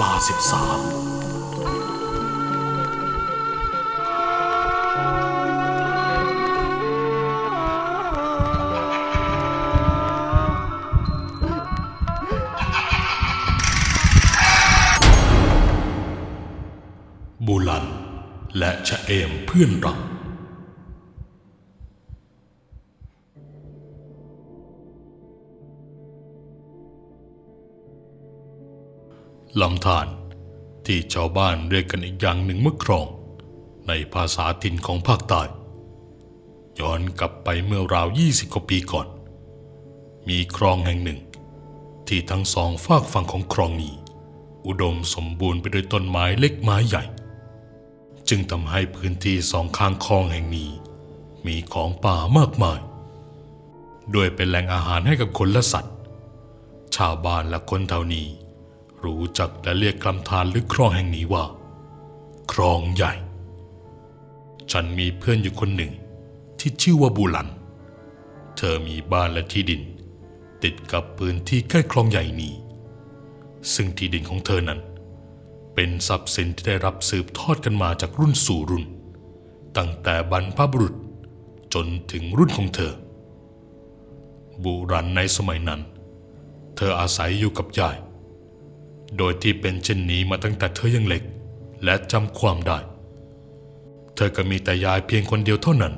ลาสิบสามบุลัน และชะเอมเพื่อนรัก ชาวบ้านเรียกกันอีกอย่างหนึ่งเมื่อครอง ในภาษาถิ่นของภาคใต้ ย้อนกลับไปเมื่อราว 20 กว่าปีก่อน มีคลองแห่งหนึ่ง ที่ทั้งสองฝากฝั่งของคลองนี้ อุดมสมบูรณ์ไปด้วยต้นไม้เล็กไม้ใหญ่ จึงทำให้พื้นที่สองข้างคลองแห่งนี้ มีของป่ามากมาย ด้วยเป็นแหล่งอาหารให้กับคนและสัตว์ ชาวบ้านและคนแถวนี้ รู้จักและเรียกคำทานหรือคลองแห่งนี้ว่า คลองใหญ่ ฉันมีเพื่อนอยู่คนหนึ่งที่ชื่อว่าบูลัน เธอมีบ้านและที่ดิน ติดกับพื้นที่ใกล้คลองใหญ่นี้ ซึ่งที่ดินของเธอนั้น เป็นทรัพย์สินที่ได้รับสืบทอดกันมาจากรุ่นสู่รุ่น ตั้งแต่บรรพบุรุษจนถึงรุ่นของเธอ บูรันในสมัยนั้น เธออาศัยอยู่กับยาย โดยที่เป็นเช่นนี้มาตั้งแต่เธอยังเล็ก และจำความได้ เธอก็มีแต่ยายเพียงคนเดียวเท่านั้น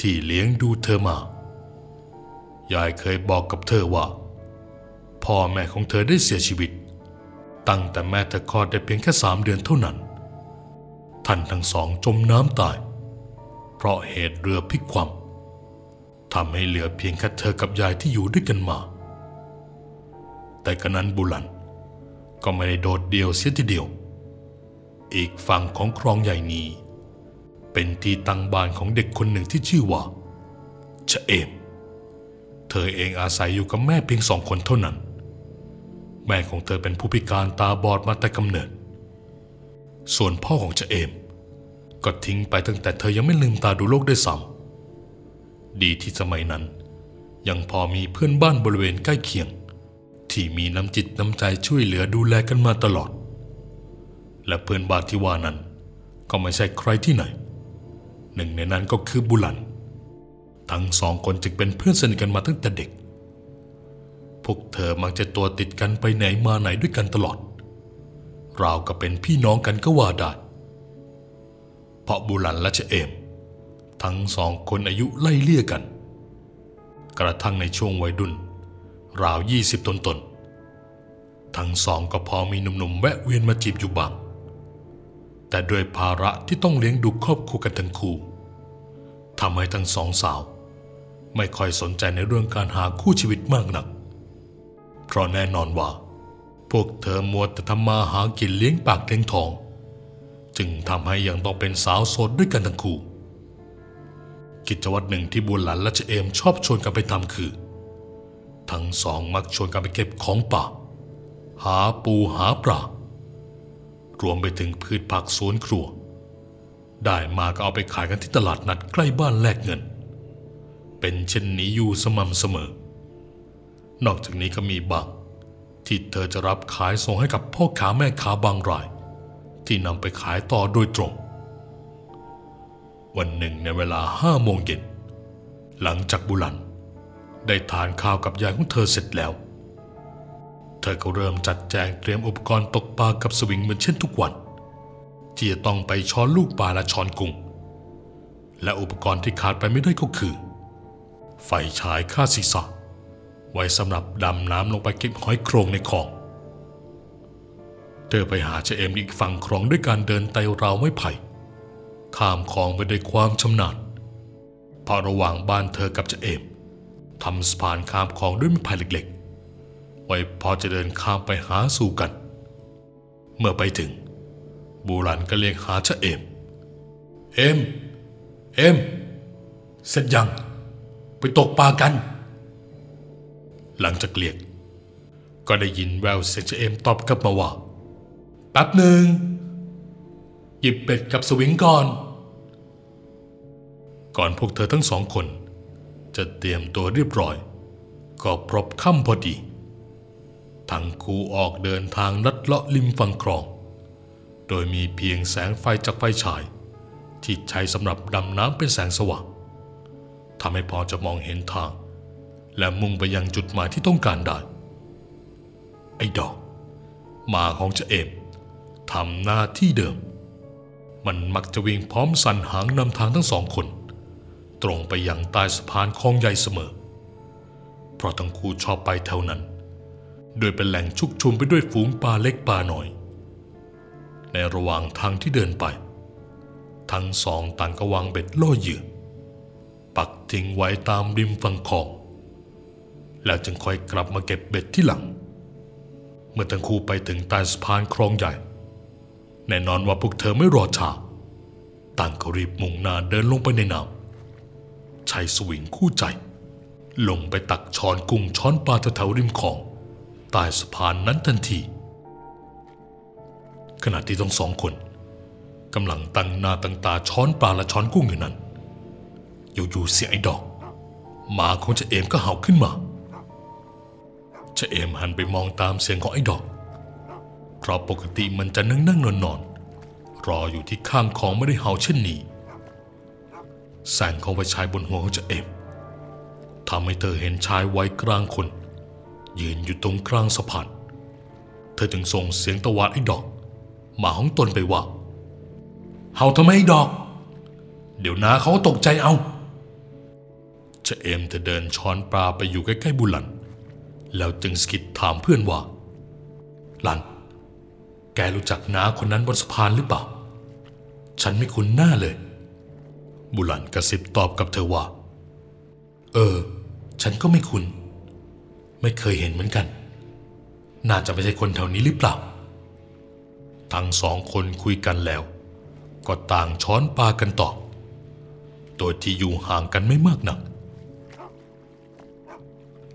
ที่เลี้ยงดูเธอมา ยายเคยบอกกับเธอว่า พ่อแม่ของเธอได้เสียชีวิต ตั้งแต่แม่เธอคลอดได้เพียงแค่สามเดือนเท่านั้น ท่านทั้งสองจมน้ำตาย เพราะเหตุเรือพลิกคว่ำทำให้เหลือเพียงแค่เธอกับยายที่อยู่ด้วยกันมา แต่กระนั้นบุลัน ก็ไม่ได้โดดเดี่ยวเสียทีเดียว อีกฝั่งของคลองใหญ่นี้ เป็นที่ตั้งบ้านของเด็กคนหนึ่งที่ชื่อว่าชะเอม เธอเองอาศัยอยู่กับแม่เพียงสองคนเท่านั้น แม่ของเธอเป็นผู้พิการตาบอดมาแต่กำเนิด ส่วนพ่อของชะเอม ก็ทิ้งไปตั้งแต่เธอยังไม่ลืมตาดูโลกได้ซ้ำดีที่สมัยนั้น ยังพอมีเพื่อนบ้านบริเวณใกล้เคียง ที่มีน้ำจิตน้ำใจช่วยเหลือดูแลกันมาตลอด และเพื่อนบ้านที่ว่านั้น ก็ไม่ใช่ใครที่ไหน หนึ่งในนั้นก็คือบุลัน ทั้งสองคนจึงเป็นเพื่อนสนิทกันมาตั้งแต่เด็ก พวกเธอมักจะตัวติดกันไปไหนมาไหนด้วยกันตลอด ราวกับเป็นพี่น้องกันก็ว่าได้ เพราะบุลันและเชเอม ทั้งสองคนอายุไล่เลี่ยกัน กระทั่งในช่วงวัยรุ่น ราวยี่สิบตนตนๆทั้งสองก็พอมีหนุ่มๆแวะเวียนมาจีบอยู่บ้าง แต่ด้วยภาระที่ต้องเลี้ยงดูครอบครัวกันทั้งคู่ทำให้ทั้งสองสาว ไม่ค่อยสนใจในเรื่องการหาคู่ชีวิตมากนัก เพราะแน่นอนว่า พวกเธอมัวแต่ทำมาหากินเลี้ยงปากเลี้ยงท้อง จึงทำให้ยังต้องเป็นสาวโสดด้วยกันทั้งคู่ กิจวัตรหนึ่งที่บุญหลันและเจเอมชอบชวนกันไปทำคือ ทั้งสองมักชวนกันไปเก็บของป่า หาปูหาปลารวมไปถึงพืชผักสวนครัว ได้มาก็เอาไปขายกันที่ตลาดนัดใกล้บ้านแลกเงิน เป็นเช่นนี้อยู่สม่ำเสมอ นอกจากนี้ก็มีบางที่เธอจะรับขายส่งให้กับพ่อค้าแม่ค้าบางราย ที่นำไปขายต่อโดยตรง วันหนึ่งในเวลาห้าโมงเย็นหลังจากบุลัน ได้ทานข้าวกับยายของเธอเสร็จแล้ว เธอก็เริ่มจัดแจงเตรียมอุปกรณ์ตกปลากับสวิงเหมือนเช่นทุกวัน ที่จะต้องไปช้อนลูกปลาและช้อนกุ้ง และอุปกรณ์ที่ขาดไปไม่ได้ก็คือ ไฟฉายฆ่าศีรษะ ไว้สำหรับดำน้ำลงไปเก็บหอยโครงในคลอง เธอไปหาเจเอมอีกฝั่งคลองด้วยการเดินไต่ราวไม้ไผ่ ข้ามคลองไปด้วยความชำนาญเพราะระหว่างบ้านเธอกับเจเอม ทำสะพานข้ามคลองด้วยไม้ไผ่เล็กๆ ไว้พอจะเดินข้ามไปหาสู่กัน เมื่อไปถึง บูรันก็เรียกหาเจเอม เอม เอม เสร็จยัง ไปตกปลากัน หลังจากเรียก ก็ได้ยินแววเสียงเจเอมตอบกลับมาว่า แป๊บหนึ่ง หยิบเป็ดกับสวิงก่อน ก่อนพวกเธอทั้งสองคน จะเตรียมตัวเรียบร้อย ก็พรบค่ำพอดี ทั้งคู่ออกเดินทางลัดเลาะริมฝั่งคลอง โดยมีเพียงแสงไฟจากไฟฉาย ที่ใช้สำหรับดำน้ำเป็นแสงสว่างทำให้พอจะมองเห็นทาง และมุ่งไปยังจุดหมายที่ต้องการได้ ไอ้ดอกหมาของเจาเอ็มทำหน้าที่เดิม มันมักจะวิ่งพร้อมสันหางนำทางทั้งสองคน ตรงไปยังใต้สะพานคลองใหญ่เสมอ เพราะทั้งคู่ชอบไปแถวนั้น โดยเป็นแหล่งชุกชุมไปด้วยฝูงปลาเล็กปลาน้อย ในระหว่างทางที่เดินไป ทั้งสองต่างก็วางเบ็ดล่อเหยื่อ ปักทิ้งไว้ตามริมฝั่งคลอง แล้วจึงค่อยกลับมาเก็บเบ็ดที่หลัง เมื่อทั้งคู่ไปถึงใต้สะพานคลองใหญ่ แน่นอนว่าพวกเธอไม่รอช้าต่างก็รีบมุ่งหน้าเดินลงไปในน้ำ ใช้สวิงคู่ใจ ลงไปตักช้อนกุ้งช้อนปลาแถวๆริมคลองใต้สะพานนั้นทันที ขณะที่ทั้งสองคนกำลังตั้งหน้าตั้งตาช้อนปลาและช้อนกุ้งอยู่นั้นอยู่ๆเสียงไอ้ดอกหมาของเจเอมก็เห่าขึ้นมาเจเอมหันไปมองตามเสียงของไอ้ดอก เพราะปกติมันจะนั่งนั่งนอนนอนรออยู่ที่ข้างของไม่ได้เห่าเช่นนี้ แสงของไฟฉายบนหัวของเจาเอมทำให้เธอเห็นชายวัยกลางคน ยืนอยู่ตรงกลางสะพาน เธอจึงส่งเสียงตะวาดไอ้ดอก มาของตนไปว่าเห่าทำไมไอ้ดอก เดี๋ยวนาเขาตกใจเอาเจาเอมเธอเดินช้อนปลาไปอยู่ใกล้ๆบุหลัน แล้วจึงสกิดถามเพื่อนว่า หลัน แกรู้จักน้าคนนั้นบนสะพานหรือเปล่า ฉันไม่คุ้นหน้าเลย บุหลันกระซิบตอบกับเธอว่า เออ ฉันก็ไม่คุ้น ไม่เคยเห็นเหมือนกัน น่าจะไม่ใช่คนแถวนี้หรือเปล่า ทั้งสองคนคุยกันแล้ว ก็ต่างช้อนปลากันต่อ โดยที่อยู่ห่างกันไม่มากนัก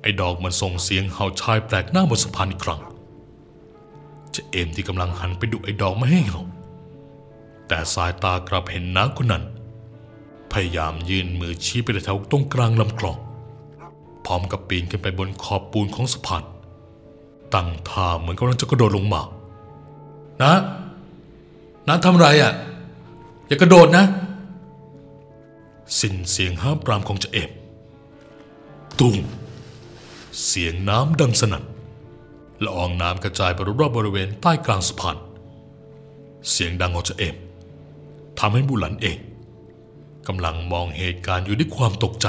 ไอ้ดอกมันส่งเสียงเห่าชายแปลกหน้าบนสะพานอีกครั้งเจะเอมที่กำลังหันไปดูไอ้ดอกไม่ให้เห่าแต่สายตากลับเห็นน้าคนนั้น พยายามยื่นมือชี้ไปแถวตรงกลางลำคลองพร้อมกับปีนขึ้นไปบนขอบปูนของสะพานตั้งท่าเหมือนกำลังจะกระโดดลงมา นะนะทำไรอะ อย่ากระโดดนะ สิ้นเสียงห้ามปรามของเจาเอมตุ้มเสียงน้ำดังสนั่นละอองน้ำกระจายไปรอบๆบริเวณใต้กลางสะพาน เสียงดังของเจาเอมทำให้บุหลันเอง กำลังมองเหตุการณ์อยู่ด้วยความตกใจ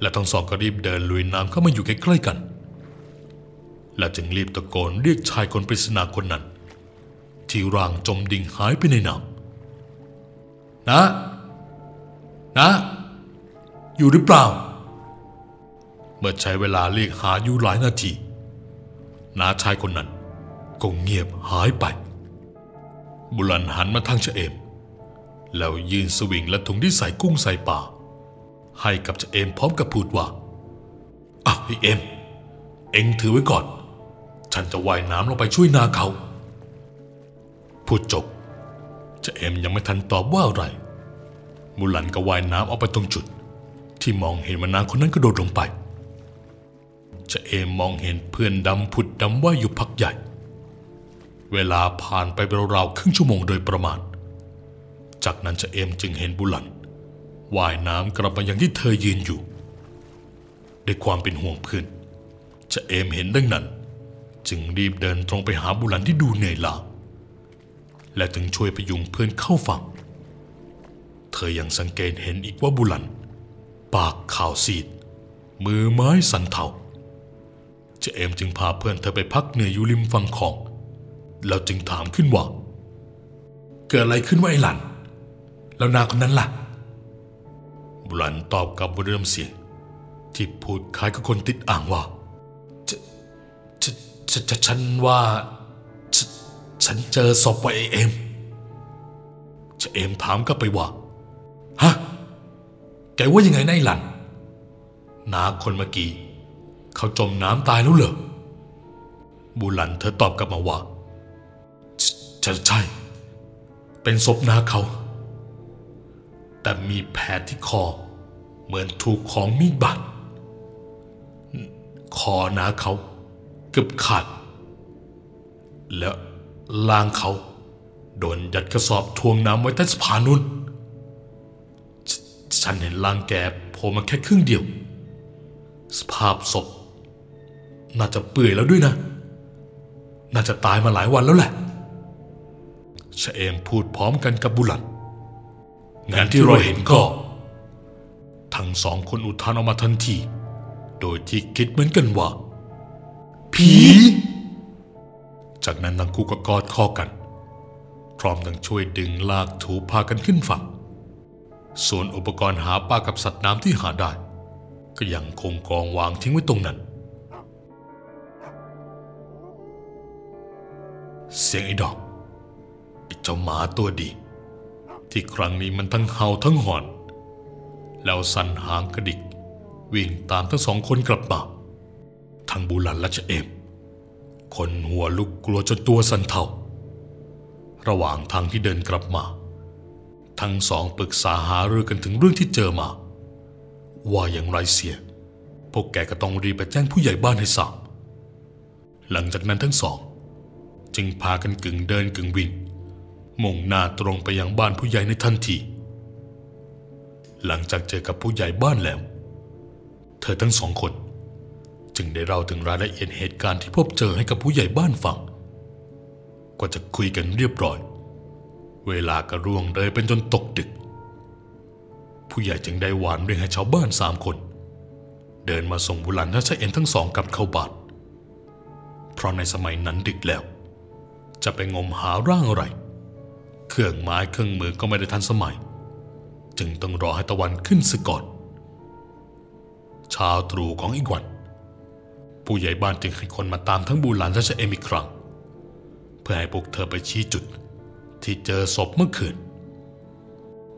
และทั้งสองก็รีบเดินลุยน้ำเข้ามาอยู่ใกล้ๆกัน และจึงรีบตะโกนเรียกชายคนปริศนาคนนั้น ที่ร่างจมดิ่งหายไปในน้ำนะ นะ อยู่หรือเปล่า เมื่อใช้เวลาเรียกหาอยู่หลายนาทีน้าชายคนนั้นก็เงียบหายไป บุลันหันมาทางเฉเอม แล้วยืนสวิงและถุงที่ใส่กุ้งใส่ปลาให้กับเฉเอมพร้อมกับพูดว่าอะพี่เอม เอ็งถือไว้ก่อน ฉันจะว่ายน้ำลงไปช่วยนาเขาพูดจบเฉเอมยังไม่ทันตอบว่าอะไรบุลันก็ว่ายน้ำออกไปตรงจุด ที่มองเห็นว่านางคนนั้นกระโดดลงไปเจะเอมมองเห็นเพื่อนดำผุดดำว่ายอยู่พักใหญ่ เวลาผ่านไปราวๆครึ่งชั่วโมงโดยประมาณ จากนั้นเจะเอมจึงเห็นบุลันว่ายน้ำกลับมายังที่เธอยืนอยู่ ด้วยความเป็นห่วงเพื่อนเจะเอมเห็นดังนั้น จึงรีบเดินตรงไปหาบุลันที่ดูเหนื่อยล้าและจึงช่วยพยุงเพื่อนเข้าฝั่ง เธอยังสังเกตเห็นอีกว่าบุลัน ปากขาวซีด มือไม้สันเทาเจเอมจึงพาเพื่อนเธอไปพักเหนื่อยอยู่ริมฝั่งคลอง แล้วจึงถามขึ้นว่า เกิดอะไรขึ้นวะไอ้หลัน แล้วนางคนนั้นล่ะ บุลันตอบกับเริ่มเสียง ที่พูดคล้ายกับคนติดอ่างว่าจะจะจะจะฉันว่าฉนฉันเจอศพไว้ไอเอมเจเอมถามกลับไปว่า ฮะ แกว่ายังไงนายหลันนาคนเมื่อกี้ เขาจมน้ำตายแล้วเหรอ บุหลันเธอตอบกลับมาว่า ใช่ เป็นศพนาเขา แต่มีแผลที่คอ เหมือนถูกของมีดบาดคอนาเขาเกือบขาด แล้วลางเขา โดนยัดกระสอบทวงน้ำไว้ใต้สะพานนู้นฉฉันเห็นล่างแกโผล่มาแค่ครึ่งเดียว สภาพศพ น่าจะเปื่อยแล้วด้วยนะ น่าจะตายมาหลายวันแล้วแหละชะเอมพูดพร้อมกันกับบุลัน งานที่เราเห็นก็ ทั้งสองคนอุทานออกมาทันที โดยที่คิดเหมือนกันว่า ผี จากนั้นทั้งคู่ก็กอดคอกัน พร้อมทั้งช่วยดึงลากถูพากันขึ้นฝั่ง ส่วนอุปกรณ์หาปลากับสัตว์น้ำที่หาได้ ก็ยังคงกองวางทิ้งไว้ตรงนั้น เสียงไอ้ดอกไอ้เจ้าหมาตัวดี ที่ครั้งนี้มันทั้งเห่าทั้งหอน แล้วสันหางกระดิก วิ่งตามทั้งสองคนกลับมาทั้งบุลันและชะเอม คนหัวลุกกลัวจนตัวสันเทาระหว่างทางที่เดินกลับมา ทั้งสองปรึกษาหารือกันถึงเรื่องที่เจอมา ว่าอย่างไรเสีย พวกแกก็ต้องรีบไปแจ้งผู้ใหญ่บ้านให้ทราบหลังจากนั้นทั้งสอง จึงพากันกึ่งเดินกึ่งวิ่ง มุ่งหน้าตรงไปยังบ้านผู้ใหญ่ในทันที หลังจากเจอกับผู้ใหญ่บ้านแล้ว เธอทั้งสองคน จึงได้เล่าถึงรายละเอียดเหตุการณ์ที่พบเจอให้กับผู้ใหญ่บ้านฟัง กว่าจะคุยกันเรียบร้อย เวลาก็ร่วงเลยเป็นจนตกดึก ผู้ใหญ่จึงได้หวานเรียกให้ชาวบ้านสามคน เดินมาส่งบุหลันและชะเอ็นทั้งสองกลับเข้าบานเพราะในสมัยนั้นดึกแล้ว จะไปงมหาร่างอะไร เครื่องไม้เครื่องมือก็ไม่ได้ทันสมัย จึงต้องรอให้ตะวันขึ้นซะก่อนเช้าตรู่ของอีกวัน ผู้ใหญ่บ้านจึงให้คนมาตามทั้งบูหลานและชเอมอีกครั้ง เพื่อให้พวกเธอไปชี้จุดที่เจอศพเมื่อคืน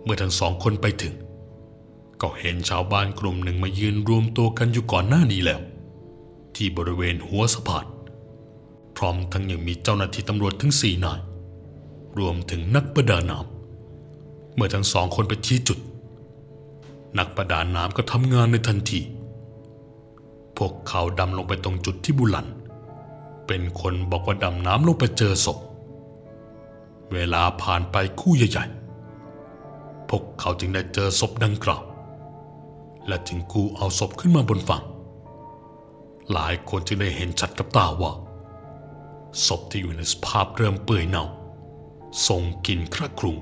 เมื่อทั้งสองคนไปถึง ก็เห็นชาวบ้านกลุ่มหนึ่งมายืนรวมตัวกันอยู่ก่อนหน้านี้แล้ว ที่บริเวณหัวสะพานพร้อมทั้งยังมีเจ้าหน้าที่ตำรวจถึงสี่นาย รวมถึงนักประดาน้ำเมื่อทั้งสองคนไปชี้จุด นักประดาน้ำก็ทำงานในทันที พวกเขาดำลงไปตรงจุดที่บุลัน เป็นคนบอกว่าดำน้ำลงไปเจอศพ เวลาผ่านไปคู่ใหญ่ๆ พวกเขาจึงได้เจอศพดังกล่าว และจึงกู้เอาศพขึ้นมาบนฝั่ง หลายคนจึงได้เห็นชัดกับตาว่าศพที่อยู่ในสภาพเริ่มเปื่อยเน่า ส่งกลิ่นคระครุง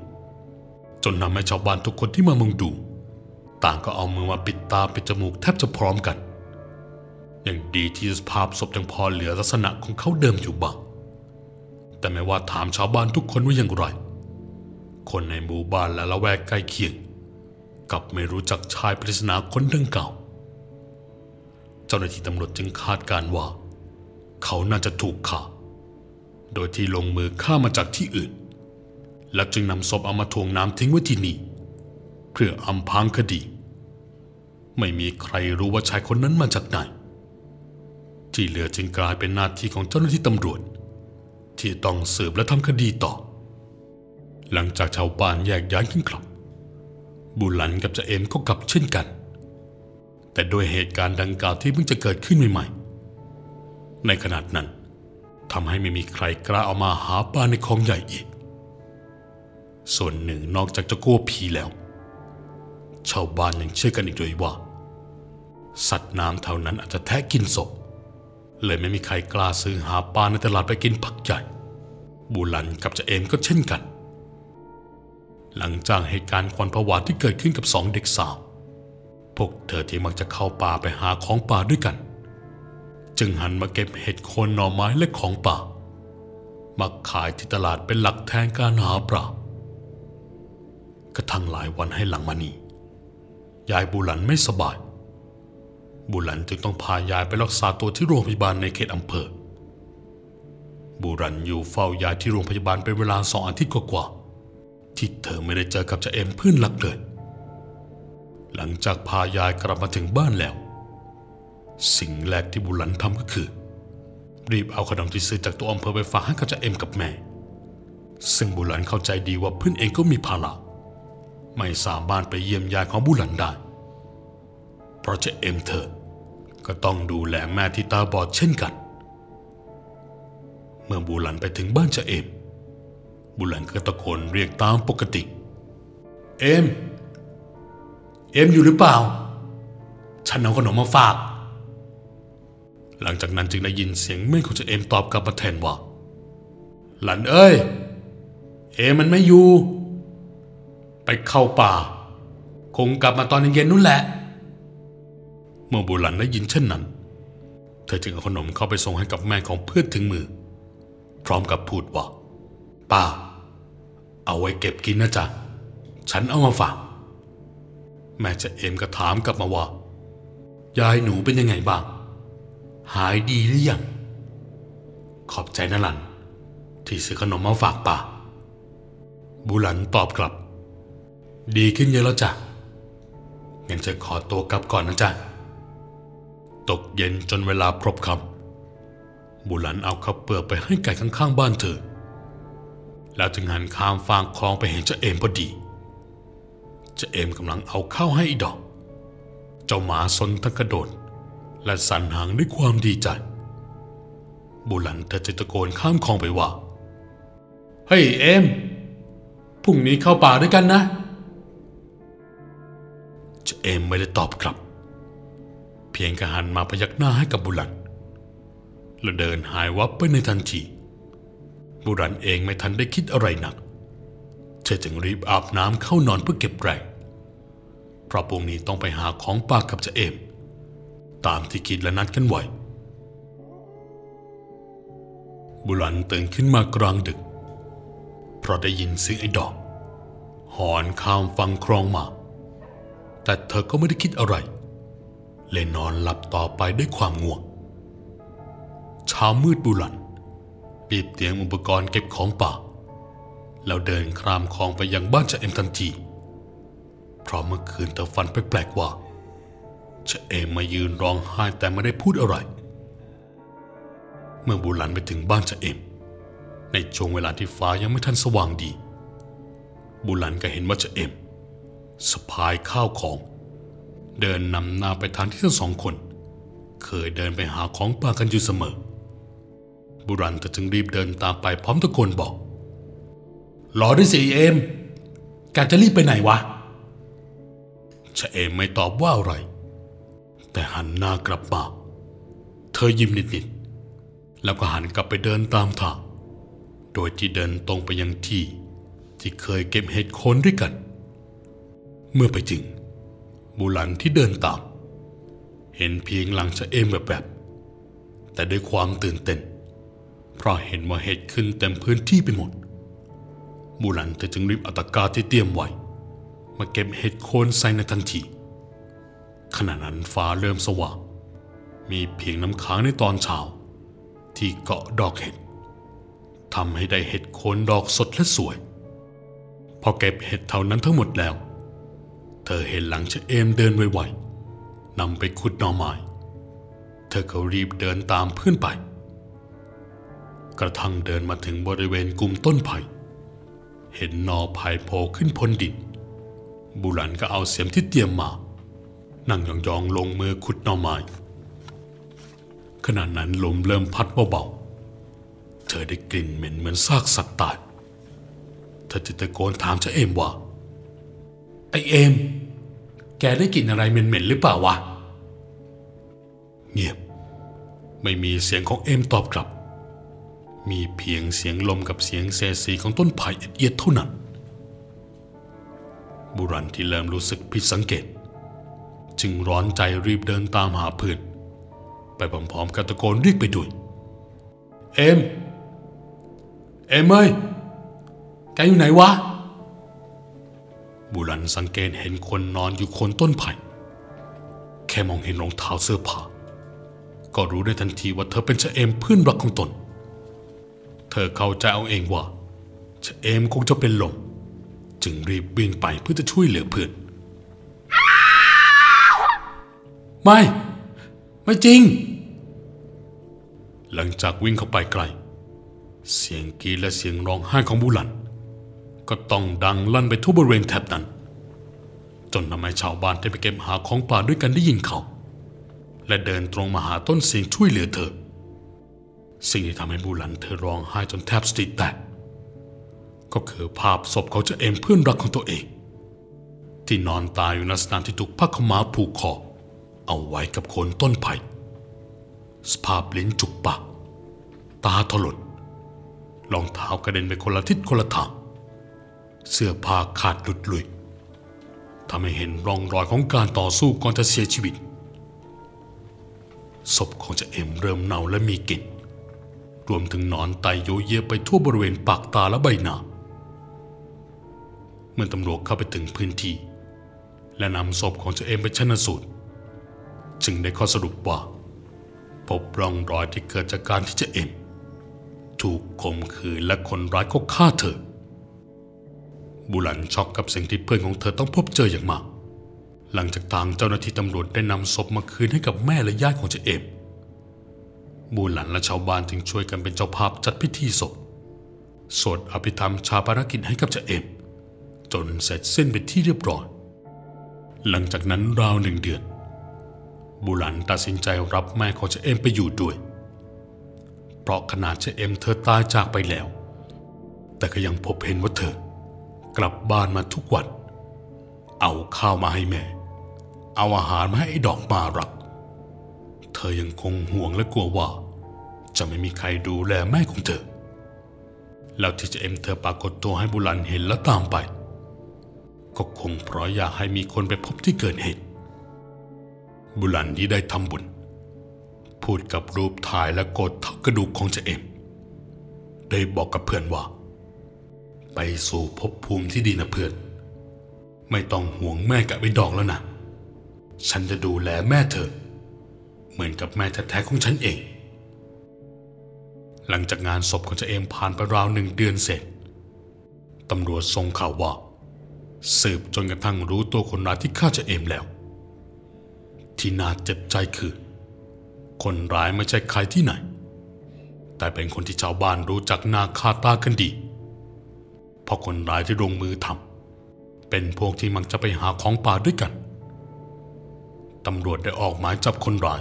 จนทำให้ชาวบ้านทุกคนที่มามุงดู ต่างก็เอามือมาปิดตาปิดจมูกแทบจะพร้อมกัน อย่างดีที่สภาพศพยังพอเหลือลักษณะของเขาเดิมอยู่บ้าง แต่ไม่ว่าถามชาวบ้านทุกคนว่าอย่างไร คนในหมู่บ้านและละแวกใกล้เคียงกับไม่รู้จักชายปริศนาคนดังกล่าวเจ้าหน้าที่ตำรวจจึงคาดการณ์ว่า เขาน่าจะถูกฆ่า โดยที่ลงมือฆ่ามาจากที่อื่น และจึงนำศพเอามาถ่วงน้ำทิ้งไว้ที่นี่ เพื่ออำพางคดี ไม่มีใครรู้ว่าชายคนนั้นมาจากไหน ที่เหลือจึงกลายเป็นหน้าที่ของเจ้าหน้าที่ตำรวจ ที่ต้องสืบและทำคดีต่อ หลังจากชาวบ้านแยกย้ายขึ้นกลับ บุหลันกับจาเอ็มก็กลับเช่นกัน แต่โดยเหตุการณ์ดังกล่าวที่เพิ่งจะเกิดขึ้นใหม่ๆ ในขนาดนั้นทำให้ไม่มีใครกล้าเอามาหาปลาในคลองใหญ่อีก ส่วนหนึ่งนอกจากจะกลัวผีแล้ว ชาวบ้านยังเชื่อกันอีกด้วยว่า สัตว์น้ำเท่านั้นอาจจะแทะกินศพ เลยไม่มีใครกล้าซื้อหาปลาในตลาดไปกินผักใหญ่บุลันกับจาเอมก็เช่นกัน หลังจากเหตุการณ์ควันผวาที่เกิดขึ้นกับสองเด็กสาว พวกเธอที่มักจะเข้าป่าไปหาของป่าด้วยกัน จึงหันมาเก็บเห็ดโคนหน่อไม้และของป่ามาขายที่ตลาดเป็นหลักแทนการหาปลา กระทั่งหลายวันให้หลังมานี้ ยายบุหลันไม่สบาย บุหลันจึงต้องพายายไปรักษาตัวที่โรงพยาบาลในเขตอำเภอ บุรันอยู่เฝ้ายายที่โรงพยาบาลเป็นเวลาสองอาทิตย์กว่าๆที่เธอไม่ได้เจอกับเจาเอ็มเพื่อนรักเลย หลังจากพายายกลับมาถึงบ้านแล้ว สิ่งแรกที่บุหลันทำก็คือ รีบเอาขนมที่ซื้อจากตัวอำเภอไปฝากให้กับเจาเอ็มกับแม่ซึ่งบุหลันเข้าใจดีว่าเพื่อนเองก็มีภาระ ไม่สามารถไปเยี่ยมยายของบุหลันได้ เพราะเจาเอ็มเธอ ก็ต้องดูแลแม่ที่ตาบอดเช่นกัน เมื่อบุหลันไปถึงบ้านชะเอม บุหลันก็ตะโกนเรียกตามปกติ เอ็ม เอ็มอยู่หรือเปล่า ฉันเอาขนมมาฝาก หลังจากนั้นจึงได้ยินเสียงแม่ของชะเอมตอบกลับมาแทนว่า หลันเอ้ย เอ็มมันไม่อยู่ ไปเข้าป่า คงกลับมาตอนเย็นๆนู่นแหละ เมื่อบุหลันได้ยินเช่นนั้น เธอจึงเอาขนมเข้าไปส่งให้กับแม่ของเพื่อนถึงมือ พร้อมกับพูดว่า ป้า เอาไว้เก็บกินนะจ๊ะ ฉันเอามาฝาก แม่จะเอมก็ถามกลับมาว่า ยายหนูเป็นยังไงบ้าง หายดีหรือยัง ขอบใจนะหลัน ที่ซื้อขนมมาฝากป้าบุหลันตอบกลับ ดีขึ้นเยอะแล้วจ้ะงั้นจะขอตัวกลับก่อนนะจ๊ะ ตกเย็นจนเวลาพรบคำบุหลันเอาข้าวเปลือกไปให้ไก่ข้างๆบ้านเธอ แล้วจึงหันข้ามฟางคลองไปเห็นเจ้าเอมพอดี เจ้าเอมกำลังเอาข้าวให้อีดอก เจ้าหมาซนทั้งกระโดด และสั่นหางด้วยความดีใจ บุหลันเธอจะตะโกนข้ามคลองไปว่า เฮ้ยเอม พรุ่งนี้เข้าป่าด้วยกันนะ เจ้าเอมไม่ได้ตอบกลับ เพียงแค่หันมาพยักหน้าให้กับบุหลันแล้วเดินหายวับไปในทันทีบุรันเองไม่ทันได้คิดอะไรหนักเธอจึงรีบอาบน้ำเข้านอนเพื่อเก็บแรง เพราะพรุ่งนี้ต้องไปหาของป่ากับเจาเอม ตามที่คิดและนัดกันไว้บุรันตื่นขึ้นมากลางดึก เพราะได้ยินเสียงไอ้ดอก หอนข้ามฟังคลองมา แต่เธอก็ไม่ได้คิดอะไร เลยนอนหลับต่อไปด้วยความง่วงเช้ามืดบุหลันรีบเตรียมอุปกรณ์เก็บของป่า แล้วเดินครามคลองไปยังบ้านจะเอ็มทันที เพราะเมื่อคืนเธอฝันแปลกๆว่าจะเอมมายืนร้องไห้แต่ไม่ได้พูดอะไร เมื่อบุหลันไปถึงบ้านจะเอม ในช่วงเวลาที่ฟ้ายังไม่ทันสว่างดี บุหลันก็เห็นว่าจะเอม สะพายข้าวของ เดินนำหน้าไปทางที่ทั้งสองคน เคยเดินไปหาของป่ากันอยู่เสมอ บุรันเธอจึงรีบเดินตามไปพร้อมตะโกนบอกรอด้วยสิเอมแกจะรีบไปไหนวะชะเอมไม่ตอบว่าอะไร แต่หันหน้ากลับมา เธอยิ้มนิดๆ แล้วก็หันกลับไปเดินตามทาง โดยที่เดินตรงไปยังที่ที่เคยเก็บเห็ดโคนด้วยกัน เมื่อไปถึง บุหลันที่เดินตาม เห็นเพียงหลังชะเอมแบบแบบๆแต่ด้วยความตื่นเต้น เพราะเห็นว่าเห็ดขึ้นเต็มพื้นที่ไปหมด บุหลันเธอจึงรีบอาตกาที่เตรียมไว้ มาเก็บเห็ดโคนใส่ในทันที ขณะนั้นฟ้าเริ่มสว่าง มีเพียงน้ำค้างในตอนเช้า ที่เกาะดอกเห็ดทำให้ได้เห็ดโคนดอกสดและสวย พอเก็บเห็ดเท่านั้นทั้งหมดแล้ว เธอเห็นหลังชะเอมเดินไวๆนำไปขุดหน่อไม้ เธอก็รีบเดินตามเพื่อนไป กระทั่งเดินมาถึงบริเวณกลุ่มต้นไผ่เห็นหนอไผ่โผล่ขึ้นพ้นดิน บุหลันก็เอาเสียมที่เตรียมมา นั่งยองๆลงมือขุดหน่อไม้ขณะนั้นลมเริ่มพัดเบาๆ เธอได้กลิ่นเหม็นเหมือนซากสัตว์ตาย เธอจึงตะโกนถามเจ้าเอมว่า ไอเอม แกได้กลิ่นอะไรเหม็นๆหรือเปล่าวะ เงียบ ไม่มีเสียงของเอมตอบกลับ มีเพียงเสียงลมกับเสียงเซซีของต้นไผ่เอียดๆเท่านั้น บุรันที่เริ่มรู้สึกผิดสังเกต จึงร้อนใจรีบเดินตามหาเพื่อนไปพร้อมๆกับตะโกนเรียกไปด้วย เอม เอมเอ้ยแกอยู่ไหนวะ บุรันสังเกตเห็นคนนอนอยู่โคนต้นไผ่ แค่มองเห็นรองเท้าเสื้อผ้าก็รู้ได้ทันทีว่าเธอเป็นชะเอมเพื่อนรักของตน เธอเข้าใจเอาเองว่าชะเอมคงจะเป็นลม จึงรีบวิ่งไปเพื่อจะช่วยเหลือเพื่อน ไม่ ไม่จริง หลังจากวิ่งเข้าไปไกล เสียงกรีดและเสียงร้องไห้ของบุหลัน ก็ต้องดังลั่นไปทั่วบริเวณแถบนั้น จนทำให้ชาวบ้านที่ไปเก็บหาของป่าด้วยกันได้ยินเขา และเดินตรงมาหาต้นเสียงช่วยเหลือเธอ สิ่งที่ทำให้บูหลันเธอร้องไห้จนแทบสติแตกก็คือภาพศพเของเจ้าเอมเพื่อนรักของตัวเอง ที่นอนตายอยู่ในสนามที่ถูกผ้าขมาผูกคอเอาไว้กับโคนต้นไผ่สภาพลิ้นจุกปากตาถลนรองเท้ากระเด็นไปคนละทิศคนละทาง เสื้อผ้าขาดหลุดลุยทำให้เห็นร่องรอยของการต่อสู้ก่อนจะเสียชีวิต ศพของเจะเอ็มเริ่มเน่าและมีกลิ่น รวมถึงนอนไตโยเยไปทั่วบริเวณปากตาและใบหน้า เมื่อตำรวจเข้าไปถึงพื้นที่ และนำศพของเจะเอ็มไปชันสูตร จึงได้ข้อสรุปว่า พบร่องรอยที่เกิดจากการที่เจะเอ็ม ถูกข่มขืนและคนร้ายก็ฆ่าเธอ บุหลันช็อกกับสิ่งที่เพื่อนของเธอต้องพบเจออย่างมาก หลังจากทางเจ้าหน้าที่ตำรวจได้นำศพมาคืนให้กับแม่และญาติของเจเอมบุหลันและชาวบ้านจึงช่วยกันเป็นเจ้าภาพจัดพิธีศพ สวดอภิธรรมชาปนกิจให้กับเจเอมจนเสร็จสิ้นเป็นที่เรียบร้อย หลังจากนั้นราวหนึ่งเดือน บุหลันตัดสินใจรับแม่ของเจเอมไปอยู่ด้วย เพราะขนาดเจเอมเธอตายจากไปแล้ว แต่ก็ยังพบเห็นว่าเธอ กลับบ้านมาทุกวัน เอาข้าวมาให้แม่ เอาอาหารมาให้ดอกมารัก เธอยังคงห่วงและกลัวว่า จะไม่มีใครดูแลแม่ของเธอ แล้วที่เจะเอ็มเธอปรากฏตัวให้บุหลันเห็นและตามไป ก็คงเพราะอยากให้มีคนไปพบที่เกิดเหตุ บุหลันที่ได้ทำบุญ พูดกับรูปถ่ายและโกดเท่ากระดูกของเจะเอ็มได้บอกกับเพื่อนว่า ไปสู่ภพภูมิที่ดีนะเพื่อน ไม่ต้องห่วงแม่กับไอ้ดอกแล้วนะ ฉันจะดูแลแม่เธอ เหมือนกับแม่แท้ๆของฉันเอง หลังจากงานศพของเจเอมผ่านไปราวหนึ่งเดือนเสร็จ ตำรวจส่งข่าวว่าสืบจนกระทั่งรู้ตัวคนร้ายที่ฆ่าเจเอมแล้ว ที่น่าเจ็บใจคือ คนร้ายไม่ใช่ใครที่ไหน แต่เป็นคนที่ชาวบ้านรู้จักหน้าค่าตากันดี เพราะคนร้ายที่ลงมือทำเป็นพวกที่มักจะไปหาของป่าด้วยกันตำรวจได้ออกหมายจับคนร้าย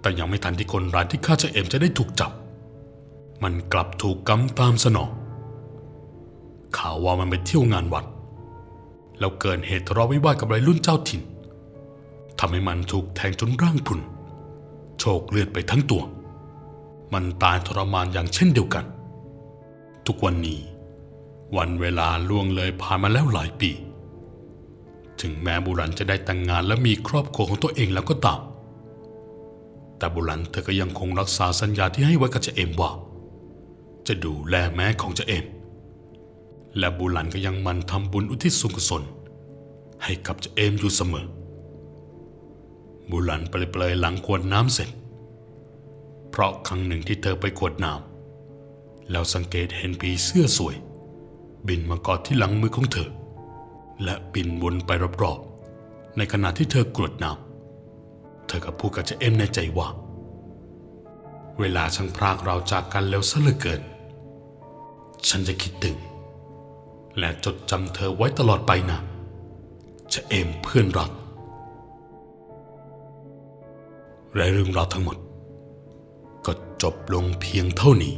แต่ยังไม่ทันที่คนร้ายที่ฆ่าเจเอ็มจะได้ถูกจับ มันกลับถูกกำตามสนอง ข่าวว่ามันไปเที่ยวงานวัด แล้วเกิดเหตุทะเลาะวิวาทกับวัยรุ่นเจ้าถิ่นทำให้มันถูกแทงจนร่างพุน โชกเลือดไปทั้งตัว มันตายทรมานอย่างเช่นเดียวกัน ทุกวันนี้ วันเวลาล่วงเลยผ่านมาแล้วหลายปี ถึงแม้บุรันจะได้แต่งงานและมีครอบครัวของตัวเองแล้วก็ตาม แต่บุรันเธอก็ยังคงรักษาสัญญาที่ให้ไว้กับเจเอมว่า จะดูแลแม่ของเจเอม และบุรันก็ยังมันทำบุญอุทิศส่วนกุศล ให้กับเจเอมอยู่เสมอ บุรันเปลยๆหลังขวดน้ำเสร็จ เพราะครั้งหนึ่งที่เธอไปขวดน้ำแล้วสังเกตเห็นผีเสื้อสวย บินมาเกอดที่หลังมือของเธอ และบินวนไปรอบๆในขณะที่เธอกรวดน้ำเธอก็พูดกับเจเอ็มในใจว่า เวลาช่างพรากเราจากกันแล้วซะเหลือเกิน ฉันจะคิดถึง และจดจำเธอไว้ตลอดไปนะเจเอ็มเพื่อนรักและเรื่องราวทั้งหมด ก็จบลงเพียงเท่านี้